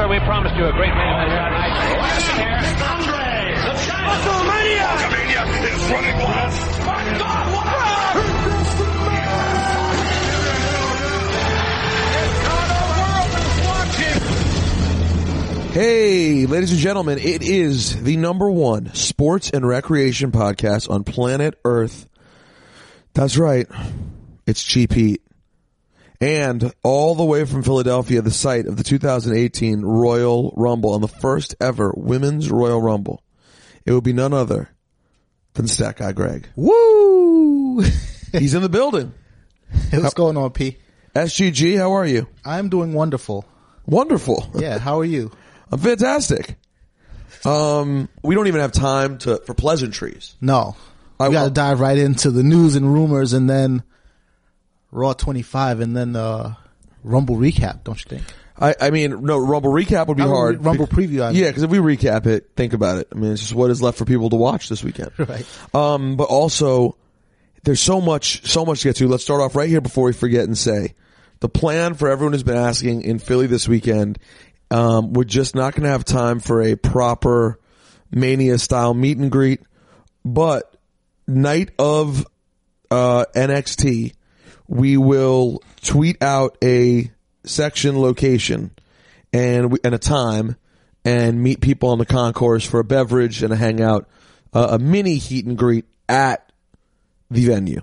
sir, we promised you a great event here is running. My God, Hey, ladies and gentlemen, it is the number one sports and recreation podcast on planet Earth. That's right. It's Cheap Heat. And all the way from Philadelphia, the site of the 2018 Royal Rumble and the first ever Women's Royal Rumble. It would be none other than Stat Guy Greg. Woo! He's in the building. What's going on, P? SGG, how are you? I'm doing wonderful. Wonderful. Yeah, how are you? I'm fantastic. Um, we don't even have time to for pleasantries. No. I- we gotta dive right into the news and rumors and then Raw 25 and then uh Rumble recap, don't you think? I, I mean, no, Rumble recap would be Rumble- hard. Rumble preview, I mean. Yeah, because if we recap it, think about it. I mean, it's just what is left for people to watch this weekend. Right. Um, but also, there's so much, so much to get to. Let's start off right here before we forget and say, the plan for everyone who's been asking in Philly this weekend, um, we're just not going to have time for a proper Mania style meet and greet, but night of, uh, NXT, we will tweet out a section location and we, and a time and meet people on the concourse for a beverage and a hangout, uh, a mini heat and greet at the venue.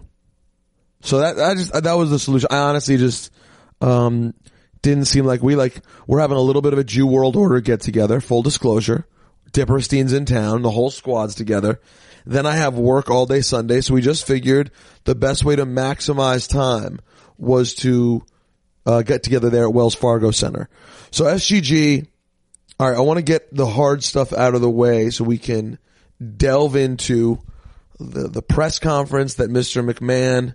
So that I just that was the solution. I honestly just um didn't seem like we like we're having a little bit of a Jew World Order get together. Full disclosure, Dipperstein's in town, the whole squad's together. Then I have work all day Sunday, so we just figured the best way to maximize time was to uh, get together there at Wells Fargo Center. So SGG, all right, I want to get the hard stuff out of the way so we can delve into the the press conference that Mr. McMahon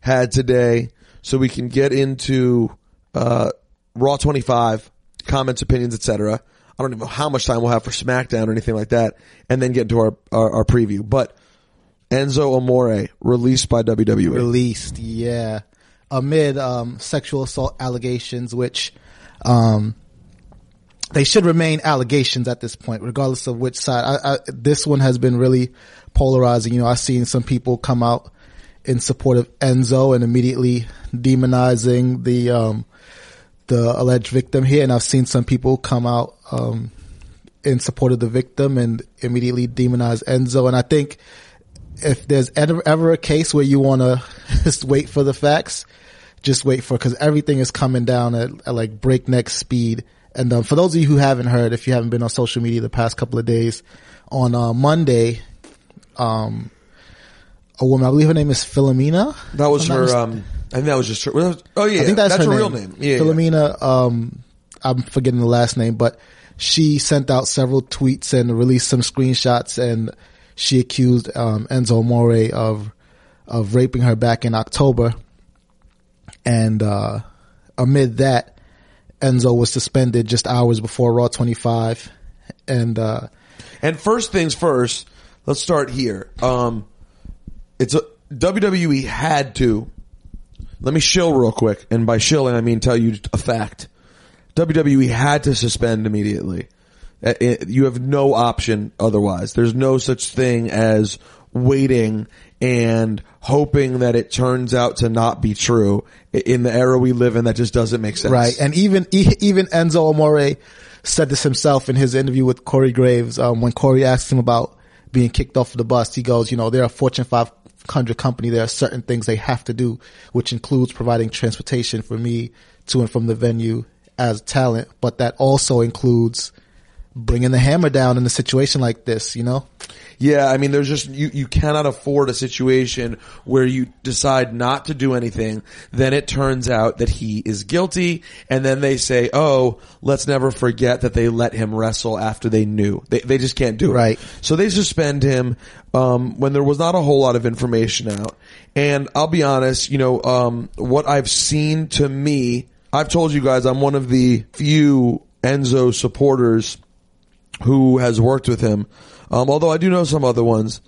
had today, so we can get into uh, Raw 25 comments, opinions, etc. I don't even know how much time we'll have for SmackDown or anything like that, and then get into our our, our preview. But Enzo Amore released by. WWE. Released, yeah. Amid um sexual assault allegations which um they should remain allegations at this point, regardless of which side. I, I, this one has been really polarizing. You know, I've seen some people come out in support of Enzo and immediately demonizing the um, the alleged victim here, and I've seen some people come out um, in support of the victim and immediately demonize Enzo. And I think if there's ever, ever a case where you want to just wait for the facts, just wait for because everything is coming down at, at like breakneck speed. And um, for those of you who haven't heard, if you haven't been on social media the past couple of days, on uh, Monday, um, a woman, I believe her name is Philomena. That was if I'm not her. mis- Um, I think that was just her. Oh yeah, I think that's, her, her name. real name. Yeah, yeah. Philomena. Um, I'm forgetting the last name, but she sent out several tweets and released some screenshots, and she accused um, Enzo Amore of of raping her back in October. And uh, amid that, Enzo was suspended just hours before Raw 25, and uh, And first things first, let's start here. Um, it's a WWE had to. Let me shill real quick, and by shilling I mean tell you a fact. WWE had to suspend immediately. Uh, You have no option otherwise. There's no such thing as waiting and hoping that it turns out to not be true. In the era we live in, that just doesn't make sense. Right. And even, even Enzo Amore said this himself in his interview with Corey Graves. Um, when Corey asked him about being kicked off the bus, he goes, you know, they're a Fortune 500 company. There are certain things they have to do, which includes providing transportation for me to and from the venue as talent, but that also includes bringing the hammer down in a situation like this, you know? Yeah, I mean, there's just you. You cannot afford a situation where you decide not to do anything. Then it turns out that he is guilty, and then they say, "Oh, let's never forget that they let him wrestle after they knew." They they just can't do it. Right. So they suspend him um, when there was not a whole lot of information out. And I'll be honest, you know, um, what I've seen to me, I've told you guys, I'm one of the few Enzo supporters who has worked with him. Um, although I do know some other ones.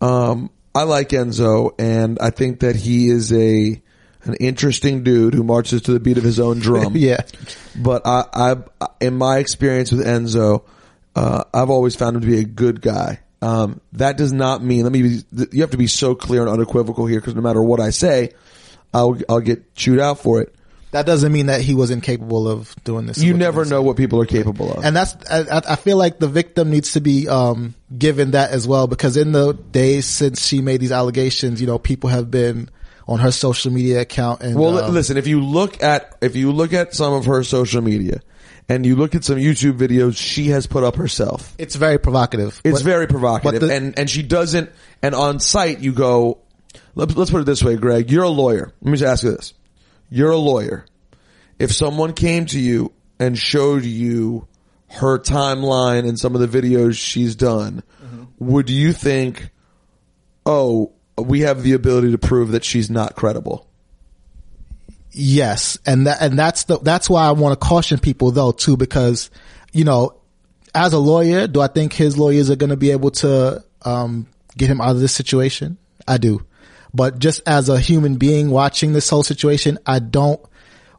Um, I like Enzo and I think that he is a, an interesting dude who marches to the beat of his own drum. yeah. But I, I, in my experience with Enzo, uh, I've always found him to be a good guy. Um, that does not mean, let me be, you have to be so clear and unequivocal here because no matter what I say, I'll, I'll get chewed out for it. That doesn't mean that he was incapable of doing this. You never know what people are capable of. And that's, I, I feel like the victim needs to be, um, given that as well because in the days since she made these allegations, you know, people have been on her social media account and, Well, um, listen, if you look at, if you look at some of her social media and you look at some YouTube videos she has put up herself, it's very provocative. It's But- very provocative, the- and and she doesn't. And on site, you go. Let's, let's put it this way, Greg. You're a lawyer. Let me just ask you this: You're a lawyer. If someone came to you and showed you her timeline and some of the videos she's done, Mm-hmm. would you think, "Oh, we have the ability to prove that she's not credible"? Yes, and that and that's the that's why I want to caution people though too because you know as a lawyer, do I think his lawyers are going to be able to um, get him out of this situation? I do, but just as a human being watching this whole situation, I don't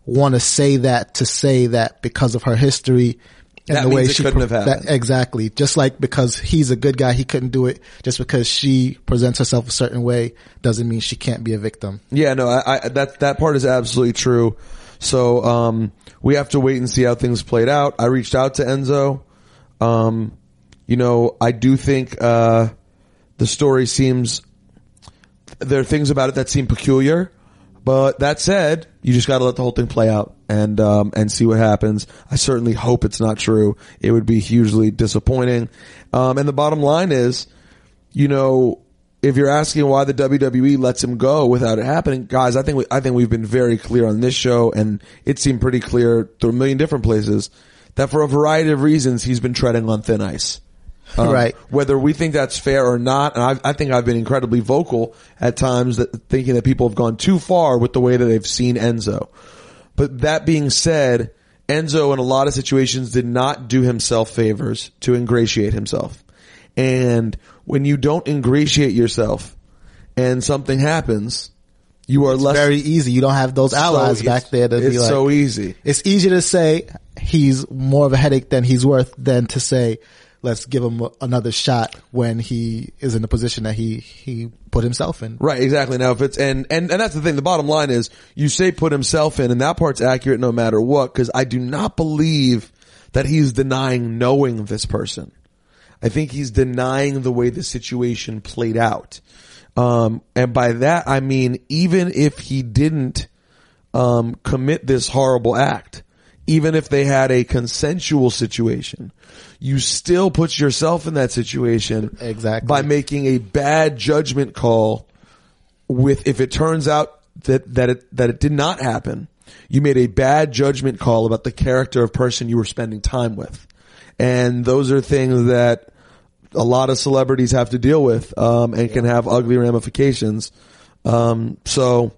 want to say that to say that because of her history and That the way she couldn't pre- have that- exactly just like because he's a good guy, he couldn't do it. Just because she presents herself a certain way doesn't mean she can't be a victim. Yeah, no, I, I that that part is absolutely true. So um, we have to wait and see how things played out. I reached out to Enzo. Um, you know, I do think uh, the story seems there are things about it that seem peculiar. But that said, you just got to let the whole thing play out and um, and see what happens. I certainly hope it's not true. It would be hugely disappointing. Um, and the bottom line is, you know, if you're asking why the WWE lets him go without it happening, guys, I think we, I think we've been very clear on this show, and it seemed pretty clear through a million different places that for a variety of reasons he's been treading on thin ice. Um, Right. Whether we think that's fair or not, and I, I think I've been incredibly vocal at times that thinking that people have gone too far with the way that they've seen Enzo. But that being said, Enzo in a lot of situations did not do himself favors to ingratiate himself. And when you don't ingratiate yourself and something happens, you are less very easy. You don't have those allies so back there to It's be like. so easy. It's easier to say he's more of a headache than he's worth than to say let's give him another shot when he is in the position that he he put himself in. Right, exactly. Now if it's, and, and, and that's the thing, the bottom line is, you say put himself in, and that part's accurate no matter what, cause I do not believe that he's denying knowing this person. I think he's denying the way the situation played out. Um, and by that I mean, even if he didn't, um, commit this horrible act, even if they had a consensual situation, you still put yourself in that situation Exactly. by making a bad judgment call with if it turns out that that it that it did not happen, you made a bad judgment call about the character of person you were spending time with, and those are things that a lot of celebrities have to deal with um, and can have ugly ramifications. Um, so.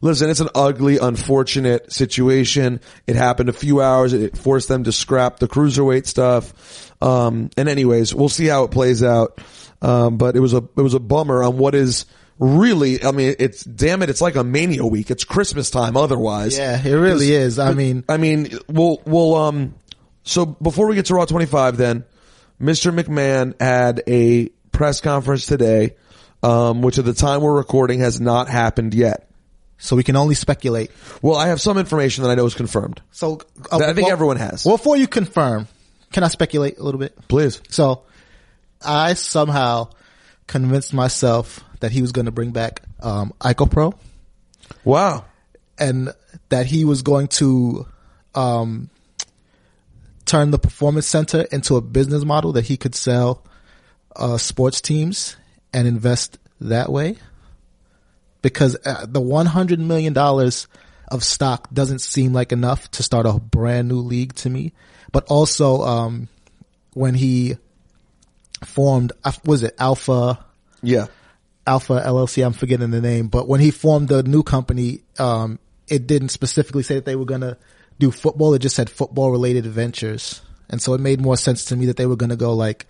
Listen, it's an ugly, unfortunate situation. It happened a few hours. It forced them to scrap the cruiserweight stuff. Um, and anyways, we'll see how it plays out. Um, but it was a, it was a bummer on what is really, I mean, it's, damn it, it's like a mania week. It's Christmas time otherwise. Yeah, it really is. I mean, I mean, we'll, we'll, um, so before we get to Raw 25 then, Mr. McMahon had a press conference today, um, which at the time we're recording has not happened yet. So we can only speculate. Well, I have some information that I know is confirmed. So uh, That I think well- everyone has. Well, before you confirm, can I speculate a little bit? Please. So I somehow convinced myself that he was going to bring back um, IcoPro Wow. and that he was going to um, turn the performance center into a business model that he could sell uh, sports teams and invest that way. Because uh, the one hundred million dollars of stock doesn't seem like enough to start a brand new league to me. But also, um, when he formed, uh, was it Alpha? Yeah. Alpha LLC. I'm forgetting the name, but when he formed the new company, um, it didn't specifically say that they were going to do football. It just said football related ventures. And so it made more sense to me that they were going to go like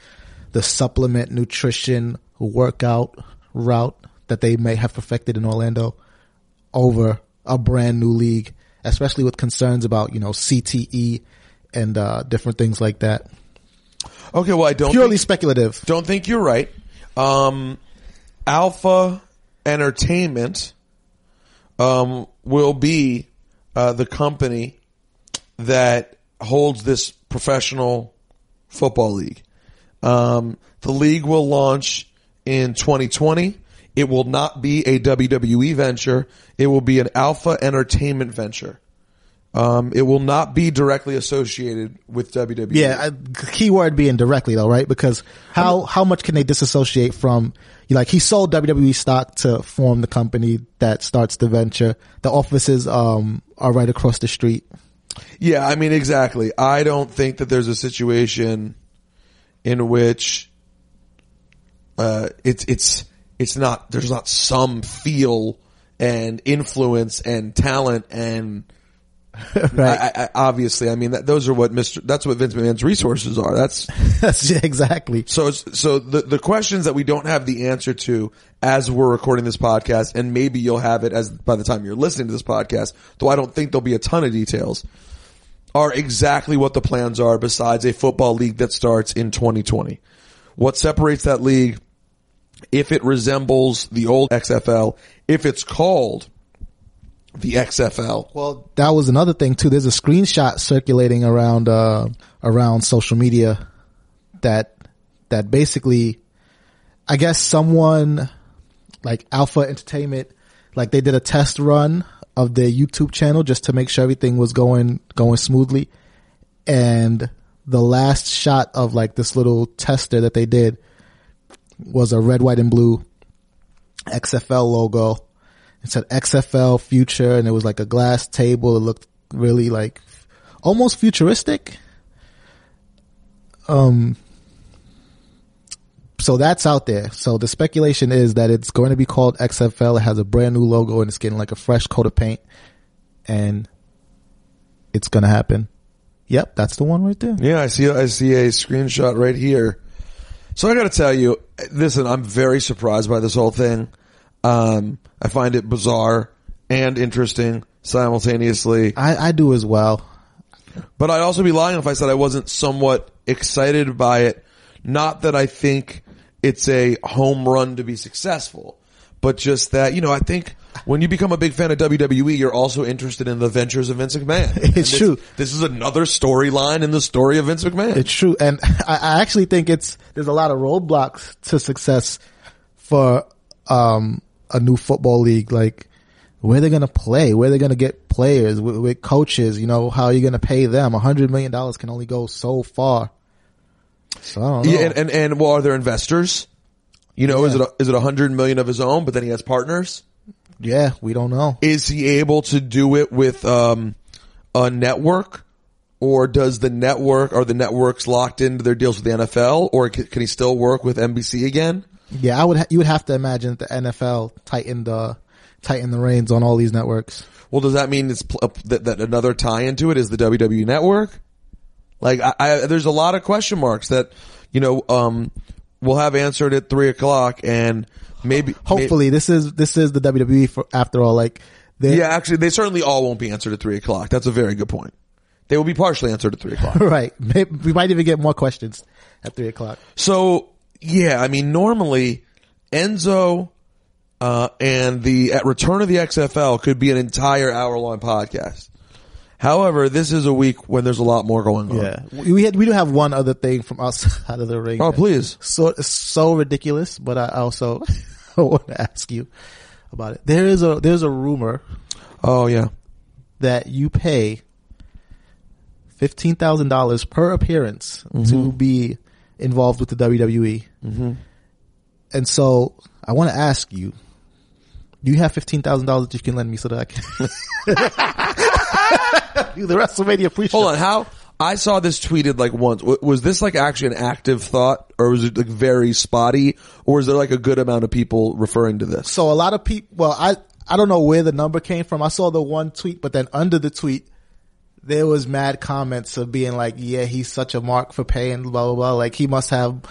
the supplement nutrition workout route that they may have perfected in Orlando over a brand new league, especially with concerns about you know CTE and uh, different things like that. Okay, well, I don't Purely think, speculative. don't think you're right. Um, Alpha Entertainment um, will be uh, the company that holds this professional football league. Um, the league will launch in 2020. It will not be a WWE venture. It will be an Alpha Entertainment venture. Um, it will not be directly associated with. WWE. Yeah, uh, keyword being directly though, right? Because how how much can they disassociate from? Like he sold WWE stock to form the company that starts the venture. The offices um are right across the street. Yeah, I mean, exactly. I don't think that there's a situation in which uh, it's it's it's not there's not some feel and influence and talent and Right. I, I, obviously, I mean, that, those are what Mr. That's what Vince McMahon's resources are. That's That's exactly. so. So the the questions that we don't have the answer to as we're recording this podcast, and maybe you'll have it as by the time you're listening to this podcast. Though I don't think there'll be a ton of details. Are exactly what the plans are. Besides a football league that starts in 2020, what separates that league? If it resembles the old XFL, if it's called the XFL, Well, that was another thing too. There's a screenshot circulating around uh around social media that that basically I guess someone like Alpha Entertainment like they did a test run of their YouTube channel just to make sure everything was going going smoothly and the last shot of like this little tester that they did was a red, white, and blue XFL logo. It said XFL future and it was like a glass table. It looked really like almost futuristic. Um, so that's out there. So the speculation is that it's going to be called XFL. It has a brand new logo and it's getting like a fresh coat of paint and it's going to happen. Yep. That's the one right there. Yeah, I see. I see a screenshot right here. So I got to tell you, listen, I'm very surprised by this whole thing. Um, I find it bizarre and interesting simultaneously. I, I do as well. But I'd also be lying if I said I wasn't somewhat excited by it. Not that I think it's a home run to be successful, but just that, you know, I think when you become a big fan of WWE, you're also interested in the ventures of Vince McMahon. It's this- true. This is another storyline in the story of Vince McMahon. It's true, and I, I actually think it's there's a lot of roadblocks to success for um, a new football league. Like where they're gonna play, where they're gonna get players with, with coaches. You know how are you're gonna pay them. A hundred million dollars can only go so far. So I don't know. Yeah, and, and, and well, are there investors? You know, is it a, is it a hundred million of his own, but then he has partners? yeah, we don't know. Is he able to do it with um, a network, or does the network are the networks locked into their deals with the NFL, or can, can he still work with NBC again? Yeah, I would. Ha- you would have to imagine that the NFL tightened the tighten the reins on all these networks. Well, does that mean it's pl- uh, that, that another tie into it is the WWE network? Like, I, I, there's a lot of question marks that you know um, we'll have answered at three o'clock, and maybe Hopefully, this is this is the WWE for after all. Like, they Yeah, actually, they certainly all won't be answered at three o'clock. That's a very good point. They will be partially answered at three o'clock. right. Maybe, we might even get more questions at three o'clock. so, yeah, I mean, normally Enzo uh, and the at Return of the XFL could be an entire hour long podcast. However, this is a week when there's a lot more going on. Yeah, we had we do have one other thing from outside of the ring. Oh, please. So so ridiculous, but I also want to ask you about it. There is a there's a rumor Oh, yeah. that you pay fifteen thousand dollars per appearance to be involved with the WWE, mm-hmm. and so I want to ask you. Do you have fifteen thousand dollars that you can lend me so that I can the WrestleMania pre-show? Hold on. How? I saw this tweeted like once. Was this like actually an active thought or was it like very spotty or is there like a good amount of people referring to this? So a lot of people, well, I, I don't know where the number came from. I saw the one tweet, but then under the tweet, there was mad comments of being like, yeah, he's such a mark for paying, blah, blah, blah. Like he must have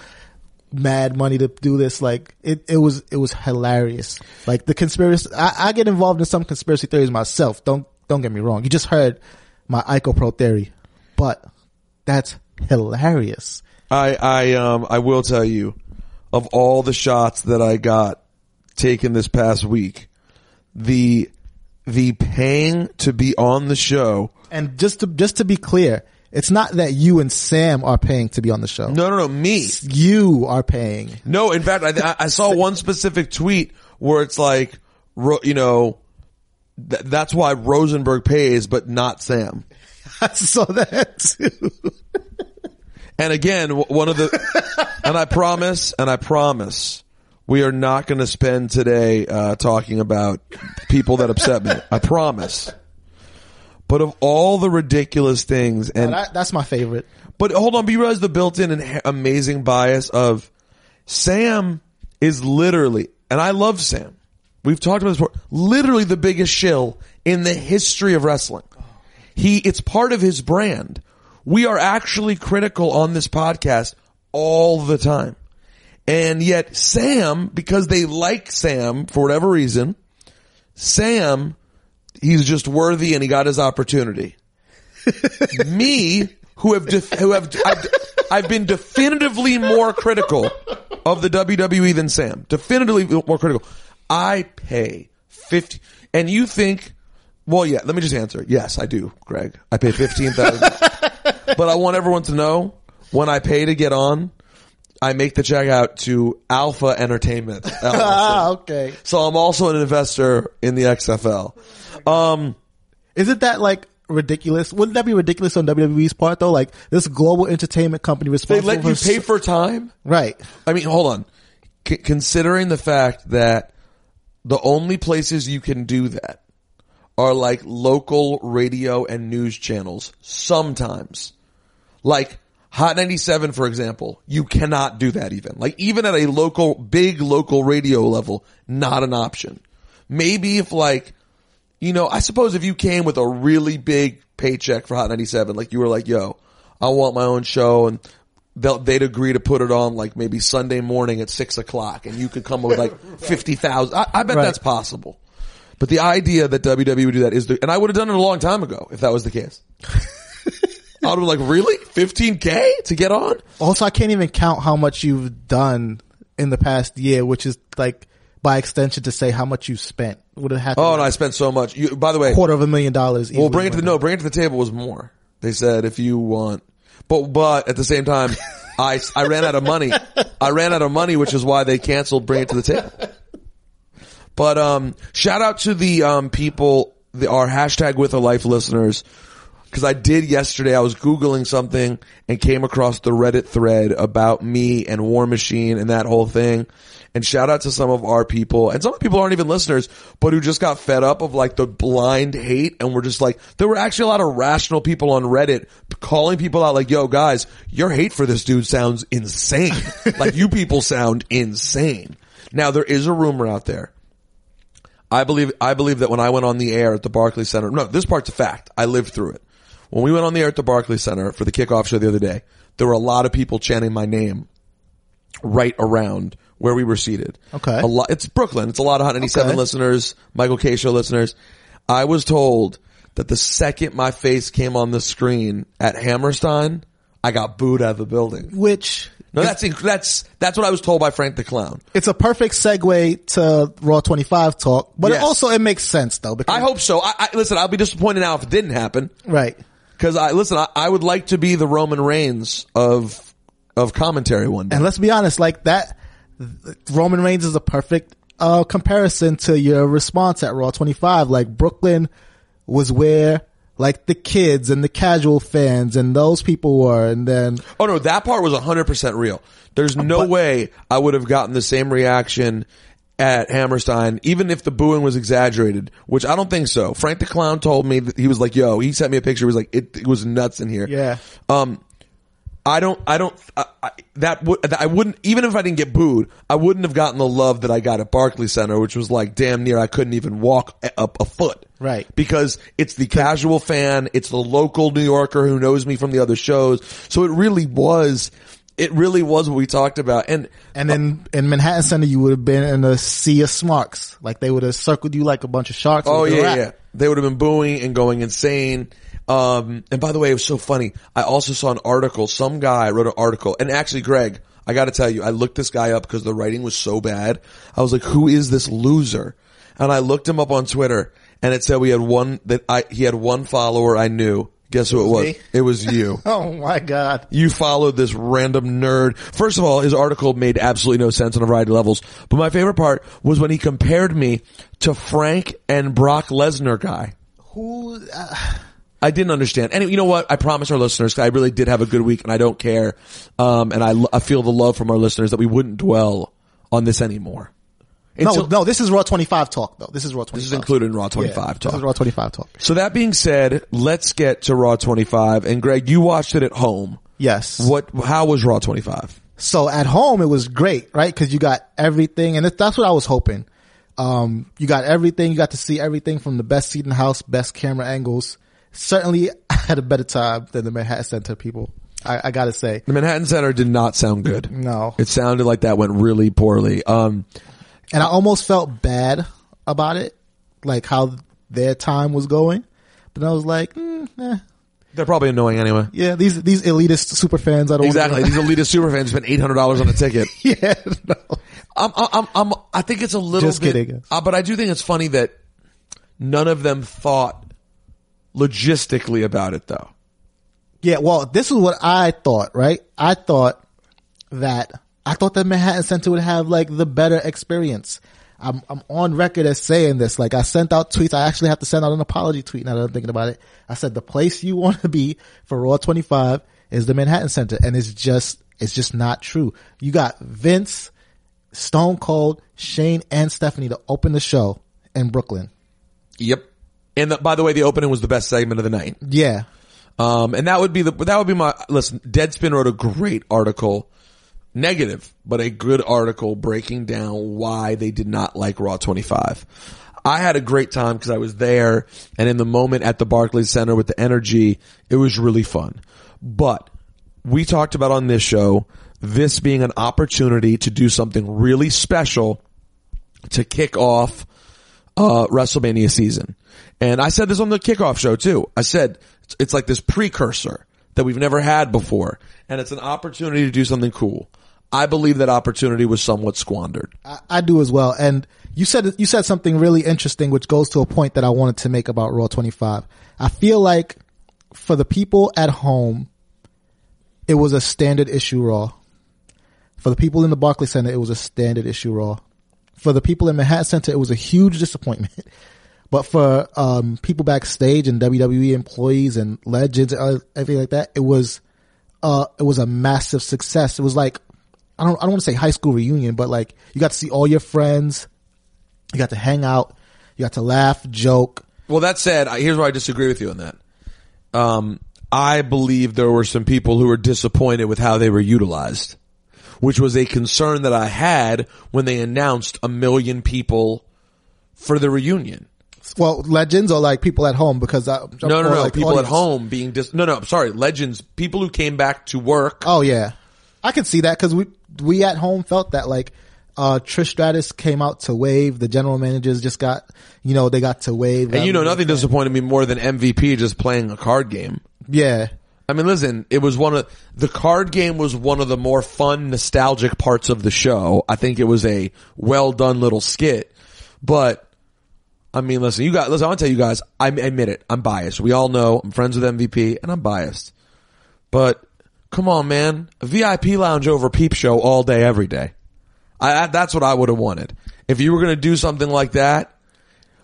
mad money to do this. Like it, it was, it was hilarious. Like the conspiracy, I, I get involved in some conspiracy theories myself. Don't, don't get me wrong. You just heard my IcoPro theory, but that's hilarious. I I um I will tell you, of all the shots that I got taken this past week, the the paying to be on the show. And just to, just to be clear, it's not that you and Sam are paying to be on the show. No, no, no, me. You are paying. No, in fact, I, I saw one specific tweet where it's like, you know, th- that's why Rosenberg pays, but not Sam. I saw that too. And again, one of the, and I promise, and I promise, we are not going to spend today uh, talking about people that upset me. I promise. But of all the ridiculous things, and That- that's my favorite. but hold on, but you realize the built-in and amazing bias of Sam is literally, and I love Sam. We've talked about this before. Literally the biggest shill in the history of wrestling. He, it's part of his brand. We are actually critical on this podcast all the time. And yet Sam, because they like Sam for whatever reason, Sam, he's just worthy and he got his opportunity. Me, who have, def- who have, I've, I've been definitively more critical of the WWE than Sam. Definitively more critical. I pay 50, and you think, well, yeah, let me just answer. Yes, I do, Greg. I pay 15,000. but I want everyone to know when I pay to get on, I make the check out to Alpha Entertainment. Ah, okay. So I'm also an investor in the XFL. Um, Isn't that like ridiculous? Wouldn't that be ridiculous on WWE's part though? Like this global entertainment company they responsible let you for pay for time. right. I mean, hold on. C- considering the fact that the only places you can do that are like local radio and news channels sometimes. Like Hot 97, for example, you cannot do that even. Like even at a local, big local radio level, not an option. Maybe if like, you know, I suppose if you came with a really big paycheck for Hot 97, like you were like, yo, I want my own show and they'd agree to put it on like maybe Sunday morning at six o'clock and you could come up with like 50,000. I, I bet Right. that's possible. But the idea that WWE would do that is the, and I would have done it a long time ago if that was the case. I would have been like, really? 15K to get on? Also, I can't even count how much you've done in the past year, which is like by extension to say how much you spent. Would have had Oh, and I spent so much. You, by the way, quarter of a million dollars. well, bring it to the, no, bring it to the table was more. They said if you want, but, but at the same time, I, I ran out of money. I ran out of money, which is why they canceled bring it to the table. But, um, shout out to the, um, people, the, our hashtag with a life listeners. Cause I did yesterday, I was Googling something and came across the Reddit thread about me and War Machine and that whole thing. And shout out to some of our people and some of people aren't even listeners, but who just got fed up of like the blind hate and were just like, there were actually a lot of rational people on Reddit calling people out like, yo guys, your hate for this dude sounds insane. like you people sound insane. Now there is a rumor out there I believe I believe that when I went on the air at the Barclays Center, no, this part's a fact. I lived through it. When we went on the air at the Barclays Center for the kickoff show the other day, there were a lot of people chanting my name right around where we were seated. Okay. A lot, it's Brooklyn. It's a lot of Hot 97 Okay. listeners, Michael K show listeners. I was told that the second my face came on the screen at Hammerstein, I got booed out of the building. Which No, that's that's that's what I was told by Frank the Clown. it's a perfect segue to Raw 25 talk, but Yes. it also it makes sense though. Because, I hope so. I, I listen. I'll be disappointed now if it didn't happen. right. Because I listen, I, I would like to be the Roman Reigns of of commentary one day. And let's be honest, like that, Roman Reigns is a perfect uh, comparison to your response at Raw 25. Like Brooklyn was where like the kids and the casual fans and those people were, and then oh no, that part was hundred percent real. There's no But- way I would have gotten the same reaction at Hammerstein, even if the booing was exaggerated, which I don't think so. Frank the Clown told me that he was like, "Yo," he sent me a picture. He was like, "It, it was nuts in here." yeah, Um, I don't, I don't, I, I, that would, I wouldn't, even if I didn't get booed, I wouldn't have gotten the love that I got at Barclays Center, which was like damn near I couldn't even walk a- up a foot. Right. Because it's the casual fan, it's the local New Yorker who knows me from the other shows. So it really was, it really was what we talked about. And And then in Manhattan Center, you would have been in a sea of smarks. Like they would have circled you like a bunch of sharks. Oh yeah, yeah. They would have been booing and going insane. Um, and by the way, it was so funny. I also saw an article. Some guy wrote an article, and actually, Greg, I got to tell you, I looked this guy up because the writing was so bad. I was like, "Who is this loser?" And I looked him up on Twitter, and it said we had one that I he had one follower I knew. Guess who it was? me? It was you. Oh my god. You followed this random nerd. First of all, his article made absolutely no sense on a variety of levels. But my favorite part was when he compared me to Frank and Brock Lesnar guy. Who? Uh, I didn't understand. And you know what? I promise our listeners, I really did have a good week and I don't care. Um, and I, I feel the love from our listeners that we wouldn't dwell on this anymore. No, Until- no. This is Raw 25 talk though. This is Raw 25. This is included in Raw Yeah, 25 This talk. is Raw 25 talk. So that being said, let's get to Raw 25. And Greg, you watched it at home. Yes. What, how was Raw 25? So at home, it was great, right? Cause you got everything and that's what I was hoping. Um, you got everything. You got to see everything from the best seat in the house, best camera angles. Certainly I had a better time than the Manhattan Center people. I, I gotta say. The Manhattan Center did not sound good. No. It sounded like that went really poorly. Um, And I almost felt bad about it, like how their time was going. But I was like, mm, eh. they're probably annoying anyway. yeah, these, these elitist super fans, I don't Exactly. These elitist super fans spent eight hundred dollars on a ticket. yeah, no. I'm, I'm, I'm, I think it's a little Just bit, kidding. Uh, but I do think it's funny that none of them thought logistically about it though. Yeah, well, this is what I thought, right? I thought that I thought that Manhattan Center would have like the better experience. I'm I'm on record as saying this. Like I sent out tweets. I actually have to send out an apology tweet now that I'm thinking about it. I said the place you want to be for Raw 25 is the Manhattan Center, and it's just it's just not true. You got Vince, Stone Cold, Shane, and Stephanie to open the show in Brooklyn. Yep. And the, by the way, the opening was the best segment of the night. Yeah, Um, and that would be the, that would be my, listen, Deadspin wrote a great article, negative, but a good article breaking down why they did not like Raw 25. I had a great time because I was there and in the moment at the Barclays Center with the energy, it was really fun. But we talked about on this show, this being an opportunity to do something really special to kick off uh, WrestleMania season. And I said this on the kickoff show too. I said it's, it's like this precursor that we've never had before, and it's an opportunity to do something cool. I believe that opportunity was somewhat squandered. I, I do as well. And you said you said something really interesting, which goes to a point that I wanted to make about Raw 25. I feel like for the people at home, it was a standard issue Raw. For the people in the Barclays Center, it was a standard issue Raw. For the people in Manhattan Center, it was a huge disappointment. But for um, people backstage and WWE employees and legends and everything like that, it was uh, it was a massive success. It was like I don't I don't want to say high school reunion, but like you got to see all your friends, you got to hang out, you got to laugh, joke. Well, that said, here's where I disagree with you on that. Um, I believe there were some people who were disappointed with how they were utilized, which was a concern that I had when they announced a million people for the reunion. Well, legends or like people at home because I, No, no, no. like, people audience. at home being dis. No, no. I'm sorry. Legends. People who came back to work. Oh yeah, I could see that because we we at home felt that like uh Trish Stratus came out to wave. The general managers just got you know they got to wave. and you know, nothing disappointed me more than MVP just playing a card game. Yeah, I mean, listen, it was one of the card game was one of the more fun, nostalgic parts of the show. I think it was a well done little skit, but I mean, listen, you guys, listen, I want to tell you guys, I admit it, I'm biased. We all know I'm friends with MVP and I'm biased, but come on, man, a VIP lounge over peep show all day, every day. I, that's what I would have wanted. If you were going to do something like that,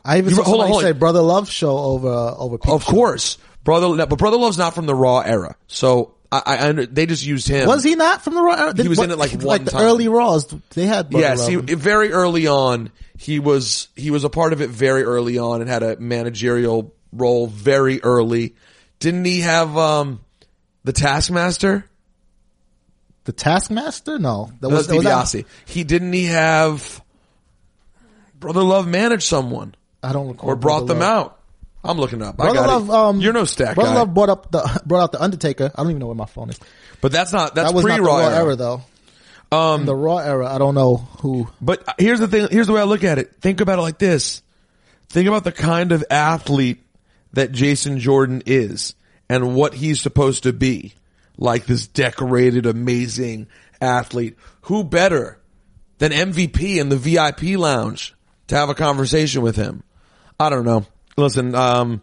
I even You- saw hold on, hold say Brother Love show over over. Peep of Show. course, brother, but brother love's not from the Raw era, so I, I, they just used him. Was he not from the Raw? He was in it, like, one like the time. early Raws. They had Brother Yes, he, very early on, he was he was a part of it very early on and had a managerial role very early. Didn't he have um the Taskmaster? the Taskmaster. No, that That was that that- DiBiase. He didn't he have Brother Love managed someone I don't recall. or brought Brother them Love. out. I'm looking up. I Brother got Love, um, You're no stack. Brother guy, Love brought up the brought out the Undertaker. I don't even know where my phone is. but that's not that's That was pre not the Raw Raw era. era though. Um, the Raw era. I don't know who. But here's the thing. Here's the way I look at it. Think about it like this. Think about the kind of athlete that Jason Jordan is and what he's supposed to be. Like this decorated, amazing athlete. Who better than MVP in the VIP lounge to have a conversation with him? I don't know. Listen, um,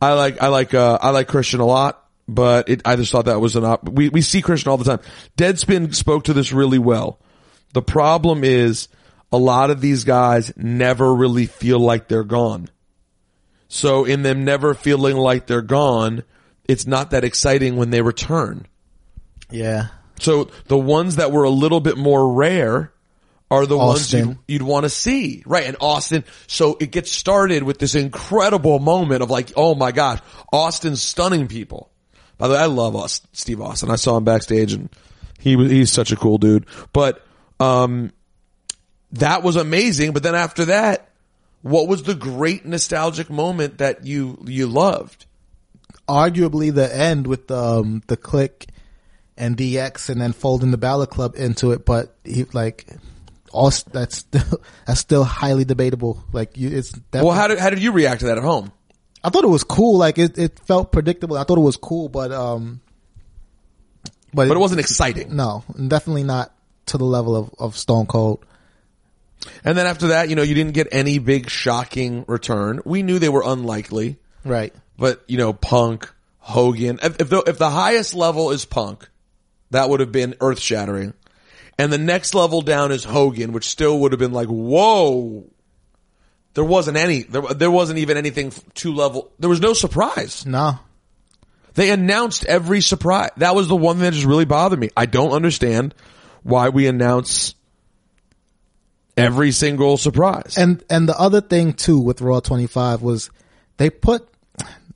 I like, I like, uh, I like Christian a lot, but it, I just thought that was an op- we, we see Christian all the time. Deadspin spoke to this really well. The problem is a lot of these guys never really feel like they're gone. So in them never feeling like they're gone, it's not that exciting when they return. Yeah. So the ones that were a little bit more rare are the Austin. ones you'd, you'd want to see. Right. And Austin. So it gets started with this incredible moment of like, oh my gosh, Austin's stunning people. By the way, I love Aust- Steve Austin. I saw him backstage and he was, he's such a cool dude. But, um, that was amazing. But then after that, what was the great nostalgic moment that you, you loved? Arguably the end with um, the Kliq and DX and then folding the Balor Club into it, but he like. all that's still that's still highly debatable. Like you, it's Well, how did, how did you react to that at home? I thought it was cool. Like it, it felt predictable. I thought it was cool, but um, but, But it wasn't exciting. no, definitely not to the level of of Stone Cold. And then after that, you know, you didn't get any big shocking return. We knew they were unlikely, Right. but you know, Punk, Hogan. If, if the if the highest level is Punk, that would have been earth shattering, and the next level down is Hogan, which still would have been like, whoa. There wasn't any. There, there wasn't even anything two level. There was no surprise. No. They announced every surprise. That was the one that just really bothered me. I don't understand why we announce every single surprise. And and the other thing too with Raw 25 was they put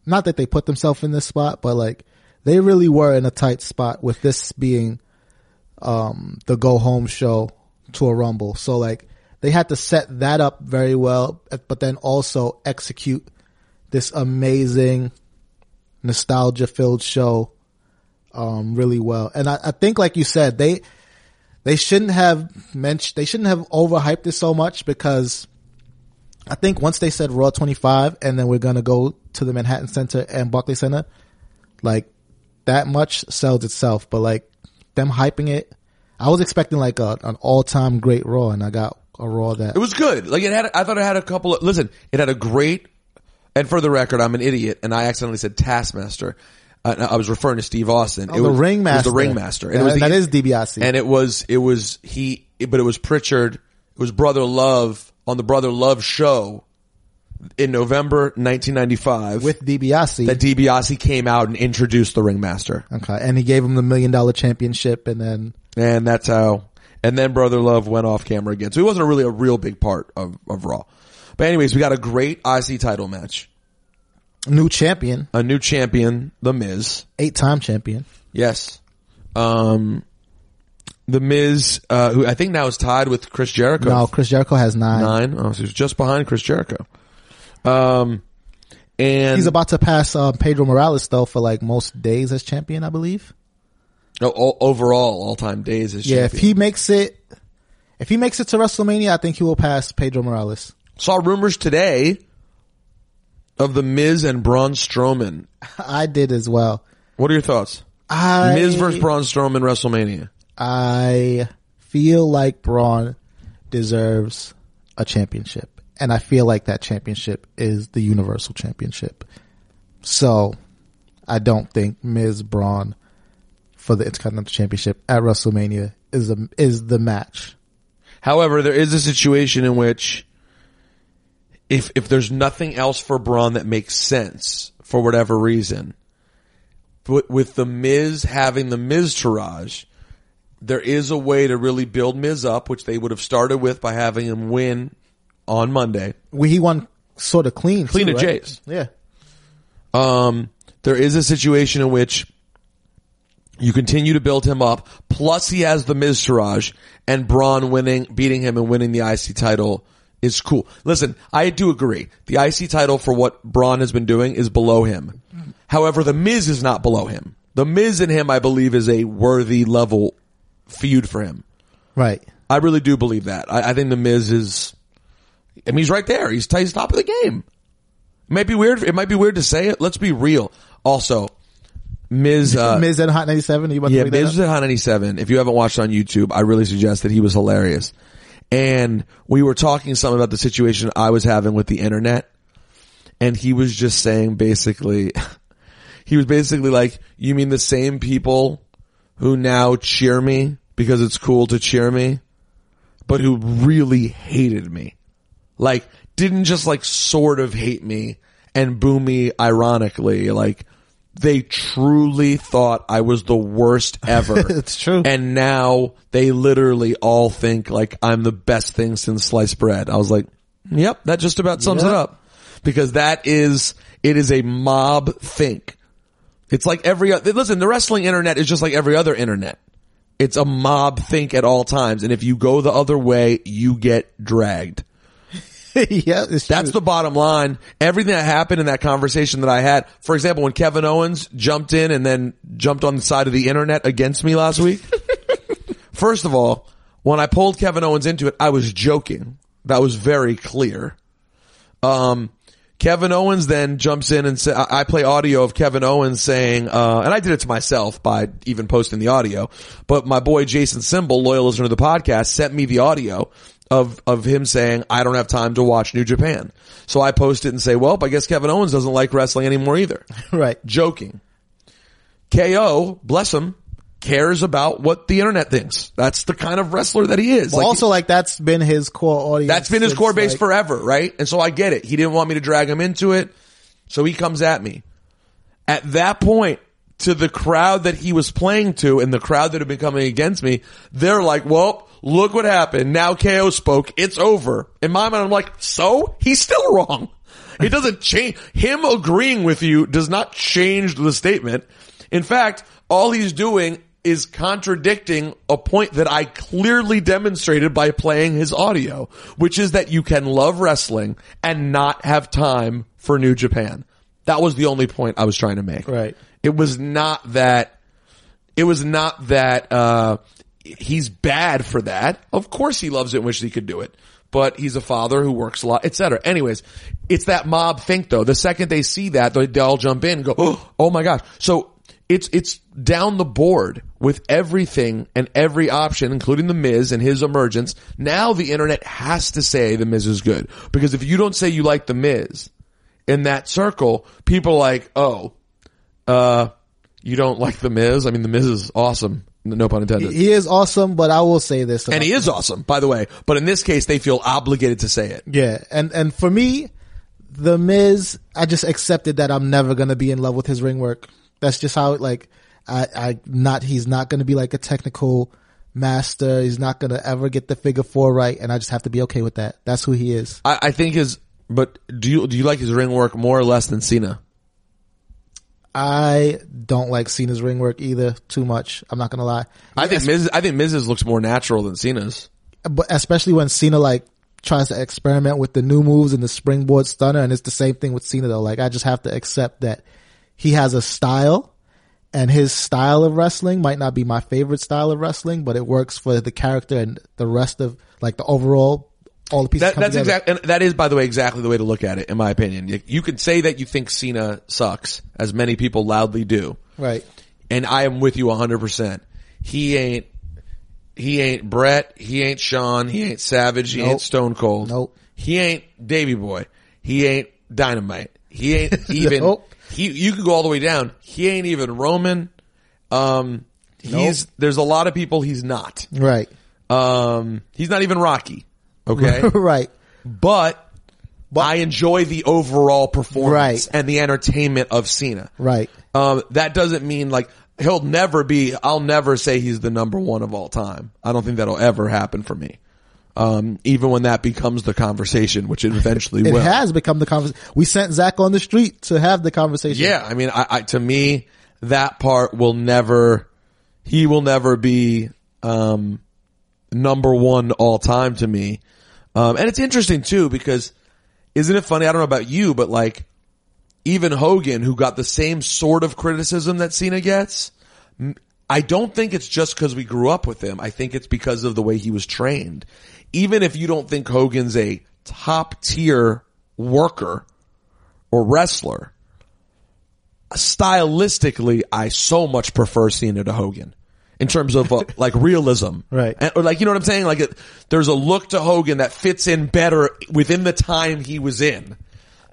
not that they put themselves in this spot, but like they really were in a tight spot with this being um the go home show to a rumble. So like they had to set that up very well, but then also execute this amazing nostalgia filled show um really well. And I, I think like you said, they they shouldn't have mentioned they shouldn't have overhyped it so much because I think once they said Raw 25 and then we're gonna go to the Manhattan Center and Barclays Center, like that much sells itself. But like them hyping it, I was expecting like a, an all time great Raw, and I got a Raw that It was good. Like it had, I thought it had a couple of, listen, it had a great, and for the record, I'm an idiot and I accidentally said Taskmaster. Uh, I was referring to Steve Austin. Oh, the Ringmaster. It was the Ringmaster. And it was the- that is DiBiase. And it was, it was he, but it was Prichard. It was Brother Love on the Brother Love show in November 1995 with DiBiase. that DiBiase came out and introduced the Ringmaster. okay, and he gave him the million dollar championship, and then And that's how, and then Brother Love went off camera again. So he wasn't really a real big part of, of Raw. But anyways, we got a great IC title match. New champion, A new champion, The Miz. eight time champion. Yes. Um, The Miz, uh, who I think now is tied with Chris Jericho. No, Chris Jericho has nine. Nine. Oh, so he's just behind Chris Jericho. Um, and He's about to pass uh, Pedro Morales though for like most days as champion, I believe. oh, o- overall all time days as Yeah, if he makes it, if he makes it to WrestleMania, I think he will pass Pedro Morales. Saw rumors today of The Miz and Braun Strowman. I did as well. What are your thoughts? I Miz versus Braun Strowman WrestleMania. I feel like Braun deserves a championship, and I feel like that championship is the Universal Championship. So, I don't think Miz Braun for the Intercontinental Championship at WrestleMania is a, is the match. However, there is a situation in which if if there's nothing else for Braun that makes sense for whatever reason, but with the Miz having the Miztourage, there is a way to really build Miz up, which they would have started with by having him win on Monday. We, he won sort of clean, Clean too, to right? Jays. Yeah. Um, there is a situation in which you continue to build him up. Plus, he has the Miztourage and Braun winning, beating him and winning the IC title is cool. Listen, I do agree. The IC title for what Braun has been doing is below him. However, the Miz is not below him. The Miz and him, I believe, is a worthy level feud for him. Right. I really do believe that. I, I think the Miz is. I mean, he's right there. He's, he's top of the game. It might be weird. It might be weird to say it. Let's be real. Also, Miz. Uh, Miz and Hot 97. You yeah, that Miz was at Hot 97. If you haven't watched on YouTube, I really suggest that he was hilarious. And we were talking something about the situation I was having with the internet. And he was just saying basically, he was basically like, you mean the same people who now cheer me because it's cool to cheer me, but who really hated me? Like, didn't just like sort of hate me and boo me ironically, like, they truly thought I was the worst ever. It's true. And now they literally all think like I'm the best thing since sliced bread. I was like, yep, that just about sums it up. Because that is, it is a mob think. It's like every other, listen, the wrestling internet is just like every other internet. It's a mob think at all times. And if you go the other way, you get dragged. yeah, That's true. the bottom line. Everything that happened in that conversation that I had, for example, when Kevin Owens jumped in and then jumped on the side of the internet against me last week. First of all, when I pulled Kevin Owens into it, I was joking. That was very clear. Um, Kevin Owens then jumps in and say, I I play audio of Kevin Owens saying, uh, and I did it to myself by even posting the audio, but my boy Jason Symbol, loyal listener to the podcast, sent me the audio of, of him saying, I don't have time to watch New Japan. So I post it and say, well, I guess Kevin Owens doesn't like wrestling anymore either. right. Joking. KO, bless him, cares about what the internet thinks. That's the kind of wrestler that he is. But Like, also, like that's been his core audience. that's been his core base like- forever, right? And so I get it. He didn't want me to drag him into it. So he comes at me. At that point, to the crowd that he was playing to and the crowd that had been coming against me, they're like, well, look what happened. Now KO spoke. It's over. In my mind, I'm like, so? He's still wrong. It doesn't change. Him agreeing with you does not change the statement. In fact, all he's doing is contradicting a point that I clearly demonstrated by playing his audio, which is that you can love wrestling and not have time for New Japan. That was the only point I was trying to make. Right. It was not that, it was not that, uh, he's bad for that. Of course he loves it and wishes he could do it. But he's a father who works a lot, etc. Anyways, it's that mob think though. The second they see that, they, they all jump in and go, oh, my gosh. So it's, it's down the board with everything and every option, including the Miz and his emergence. Now the internet has to say the Miz is good. Because if you don't say you like the Miz in that circle, people are like, oh, uh, you don't like the Miz? I mean, the Miz is awesome. No pun intended. He is awesome, but I will say this. And he is awesome, by the way. But in this case, they feel obligated to say it. Yeah, and and for me, the Miz, I just accepted that I'm never gonna be in love with his ring work. That's just how like I I not he's not gonna be like a technical master. He's not gonna ever get the figure four right, and I just have to be okay with that. That's who he is. I, I think his, but do you, do you like his ring work more or less than Cena? I don't like Cena's ring work either too much. I'm not gonna lie. I think Miz, I think Miz's looks more natural than Cena's. but especially when Cena like tries to experiment with the new moves and the springboard stunner, and it's the same thing with Cena though. Like I just have to accept that he has a style, and his style of wrestling might not be my favorite style of wrestling, but it works for the character and the rest of like the overall all the pieces. That, that's exactly, and that is, by the way, exactly the way to look at it, in my opinion. You, you can say that you think Cena sucks, as many people loudly do. right. and I am with you 100%. He ain't, he ain't Brett, he ain't Shawn, he ain't Savage, he ain't Stone Cold. Nope. He ain't Davy Boy. He ain't Dynamite. He ain't even, Nope. he, you can go all the way down. He ain't even Roman. Um, he's, there's a lot of people he's not. Right. Um, he's not even Rocky. Okay. right. but, I enjoy the overall performance Right. and the entertainment of Cena. Right. Um, that doesn't mean like he'll never be. I'll never say he's the number one of all time. I don't think that'll ever happen for me. Um, even when that becomes the conversation, which it eventually It will. has become the conversation. We sent Zach on the street to have the conversation. Yeah, I mean, I, I to me that part will never. He will never be um, number one all time to me. Um, and it's interesting too because isn't it funny? I don't know about you, but like even Hogan, who got the same sort of criticism that Cena gets, I don't think it's just because we grew up with him. I think it's because of the way he was trained. Even if you don't think Hogan's a top tier worker or wrestler, stylistically, I so much prefer Cena to Hogan in terms of uh, like realism, Right. And, or like you know what I'm saying? Like it, there's a look to Hogan that fits in better within the time he was in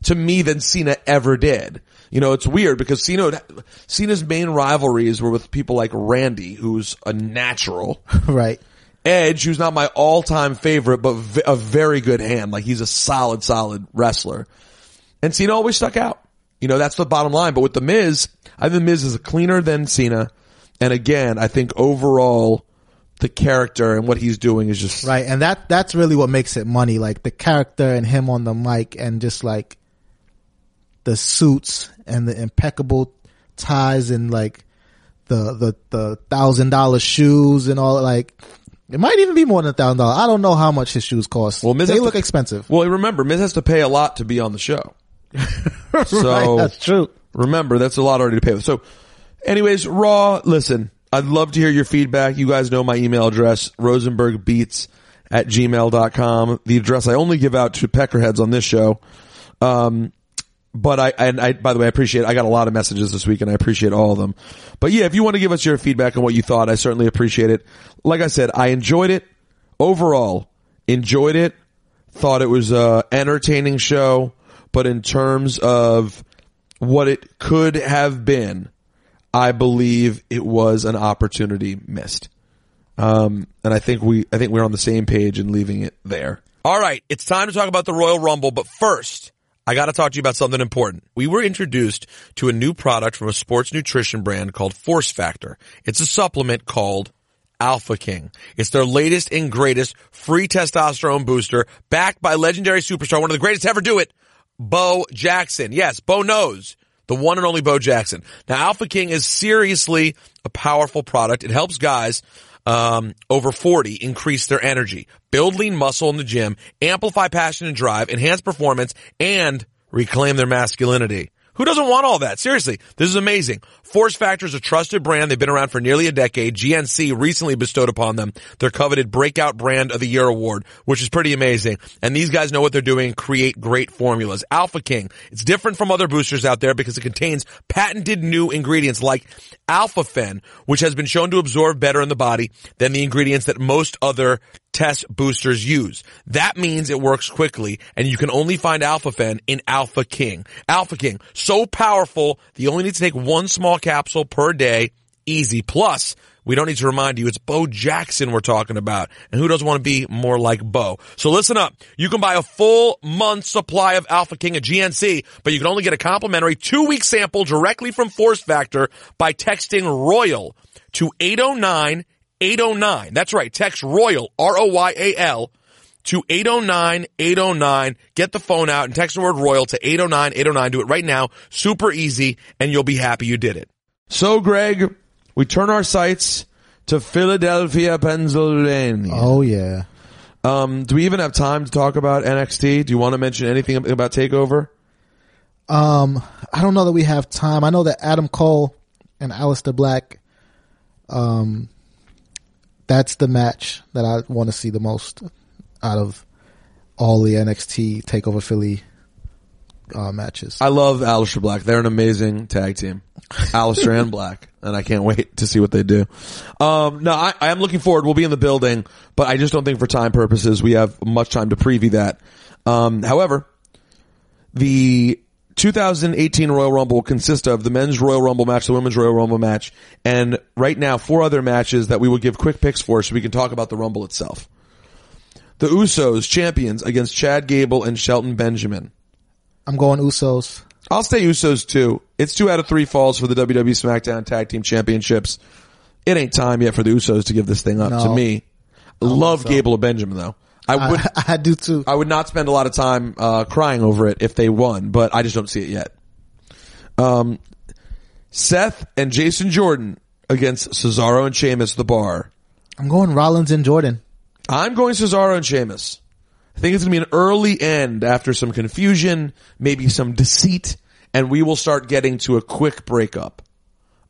to me than Cena ever did. You know, it's weird because Cena, Cena's main rivalries were with people like Randy, who's a natural. right. Edge, who's not my all-time favorite, but v- a very good hand. Like he's a solid, solid wrestler. And Cena always stuck out. You know, that's the bottom line. But with The Miz, I think The Miz is cleaner than Cena. And again, I think overall, the character and what he's doing is just Right. And that, that's really what makes it money. Like the character and him on the mic and just like the suits and the impeccable ties and like the, the, the thousand dollar shoes and all like, it might even be more than a thousand dollars. I don't know how much his shoes cost. Well, Miz they has to- look expensive. Well, remember, Miz has to pay a lot to be on the show. So right, that's true. remember, that's a lot already to pay. So anyways, Raw, listen, I'd love to hear your feedback. You guys know my email address, rosenbergbeats at gmail.com. The address I only give out to peckerheads on this show. Um, but I, and I, by the way, I appreciate, I got a lot of messages this week and I appreciate all of them. But yeah, if you want to give us your feedback on what you thought, I certainly appreciate it. Like I said, I enjoyed it overall, enjoyed it, thought it was a entertaining show, but in terms of what it could have been, I believe it was an opportunity missed. Um, and I think we, I think we're on the same page in leaving it there. All right. It's time to talk about the Royal Rumble, but first, I got to talk to you about something important. We were introduced to a new product from a sports nutrition brand called Force Factor. It's a supplement called Alpha King. It's their latest and greatest free testosterone booster backed by legendary superstar, one of the greatest to ever do it, Bo Jackson. Yes, Bo knows. The one and only Bo Jackson. Now, Alpha King is seriously a powerful product. It helps guys um, over 40 increase their energy, build lean muscle in the gym, amplify passion and drive, enhance performance, and reclaim their masculinity. Who doesn't want all that? Seriously, this is amazing. Force Factor is a trusted brand. They've been around for nearly a decade. GNC recently bestowed upon them their coveted Breakout Brand of the Year award, which is pretty amazing. And these guys know what they're doing create great formulas. Alpha King, it's different from other boosters out there because it contains patented new ingredients like Alpha Fen, which has been shown to absorb better in the body than the ingredients that most other test boosters use. That means it works quickly and you can only find AlphaFen in Alpha King. Alpha King, so powerful that you only need to take one small capsule per day. Easy. Plus, we don't need to remind you, it's Bo Jackson we're talking about. And who doesn't want to be more like Bo? So listen up. You can buy a full month supply of Alpha King at GNC, but you can only get a complimentary two week sample directly from Force Factor by texting Royal to 809 809. That's right. Text Royal, R-O-Y-A-L to 809-809. Get the phone out and text the word Royal to 809-809. Do it right now. Super easy and you'll be happy you did it. So Greg, we turn our sights to Philadelphia, Pennsylvania. Oh yeah. Um, do we even have time to talk about NXT? Do you want to mention anything about TakeOver? Um, I don't know that we have time. I know that Adam Cole and Aleister Black, um, that's the match that I want to see the most out of all the NXT Takeover Philly uh, matches. I love Aleister Black. They're an amazing tag team. Aleister and Black. And I can't wait to see what they do. Um, no, I, I am looking forward. We'll be in the building, but I just don't think for time purposes we have much time to preview that. Um, however, the 2018 Royal Rumble will consist of the men's Royal Rumble match, the women's Royal Rumble match, and right now four other matches that we will give quick picks for so we can talk about the Rumble itself. The Usos champions against Chad Gable and Shelton Benjamin. I'm going Usos. I'll stay Usos too. It's two out of three falls for the WWE SmackDown Tag Team Championships. It ain't time yet for the Usos to give this thing up No. to me. Love Gable and Benjamin though. I would, I, I do too. I would not spend a lot of time, uh, crying over it if they won, but I just don't see it yet. Um, Seth and Jason Jordan against Cesaro and Sheamus, the bar. I'm going Rollins and Jordan. I'm going Cesaro and Sheamus. I think it's going to be an early end after some confusion, maybe some deceit, and we will start getting to a quick breakup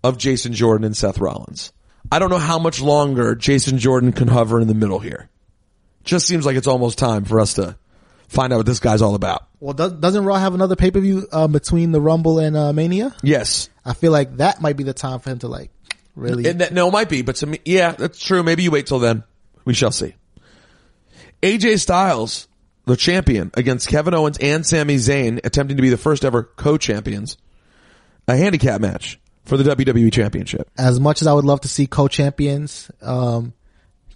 of Jason Jordan and Seth Rollins. I don't know how much longer Jason Jordan can hover in the middle here. Just seems like it's almost time for us to find out what this guy's all about. Well, does, doesn't Raw have another pay per view uh, between the Rumble and uh, Mania? Yes. I feel like that might be the time for him to like really. And that, no, it might be, but to me, yeah, that's true. Maybe you wait till then. We shall see. AJ Styles, the champion, against Kevin Owens and Sami Zayn, attempting to be the first ever co-champions. A handicap match for the WWE Championship. as much as I would love to see co-champions, um,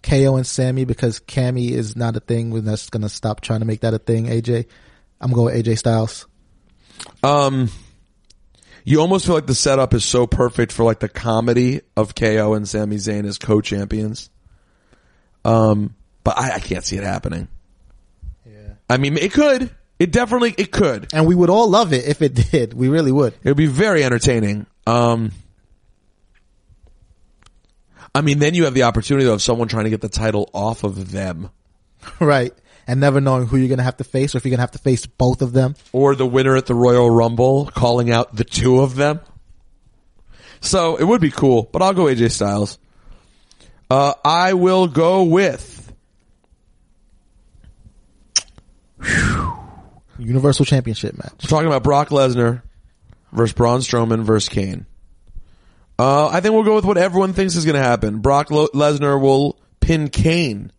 KO and Sami because Cammy is not a thing. We're just gonna stop trying to make that a thing. AJ, I'm going with AJ Styles. Um, you almost feel like the setup is so perfect for like the comedy of KO and Sami Zayn as co-champions. Um, but I, I can't see it happening. Yeah. I mean, it could. It definitely, it could. And we would all love it if it did. We really would. It would be very entertaining. Um, I mean, then you have the opportunity though, of someone trying to get the title off of them, right. And never knowing who you're gonna have to face or if you're gonna have to face both of them. or the winner at the Royal Rumble calling out the two of them. So it would be cool, but I'll go AJ Styles. Uh, I will go with Universal Championship match. we're talking about Brock Lesnar versus Braun Strowman versus Kane. Uh, I think we'll go with what everyone thinks is going to happen. Brock Lesnar will pin Kane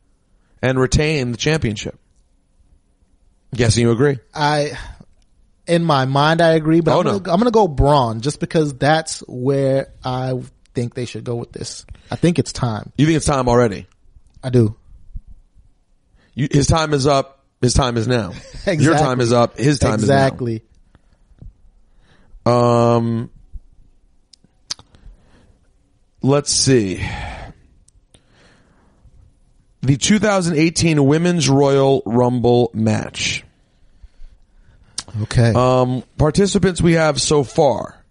and retain the championship. Guessing you agree. I, in my mind, I agree, but Oh, I'm, no. gonna, gonna go Braun just because that's where I think they should go with this. I think it's time. You think it's time already? I do. You, his time is up. His time is now. Your time is up. His time exactly. is now. Exactly. Um, let's see. The 2018 Women's Royal Rumble match. Okay. Um, participants we have so far.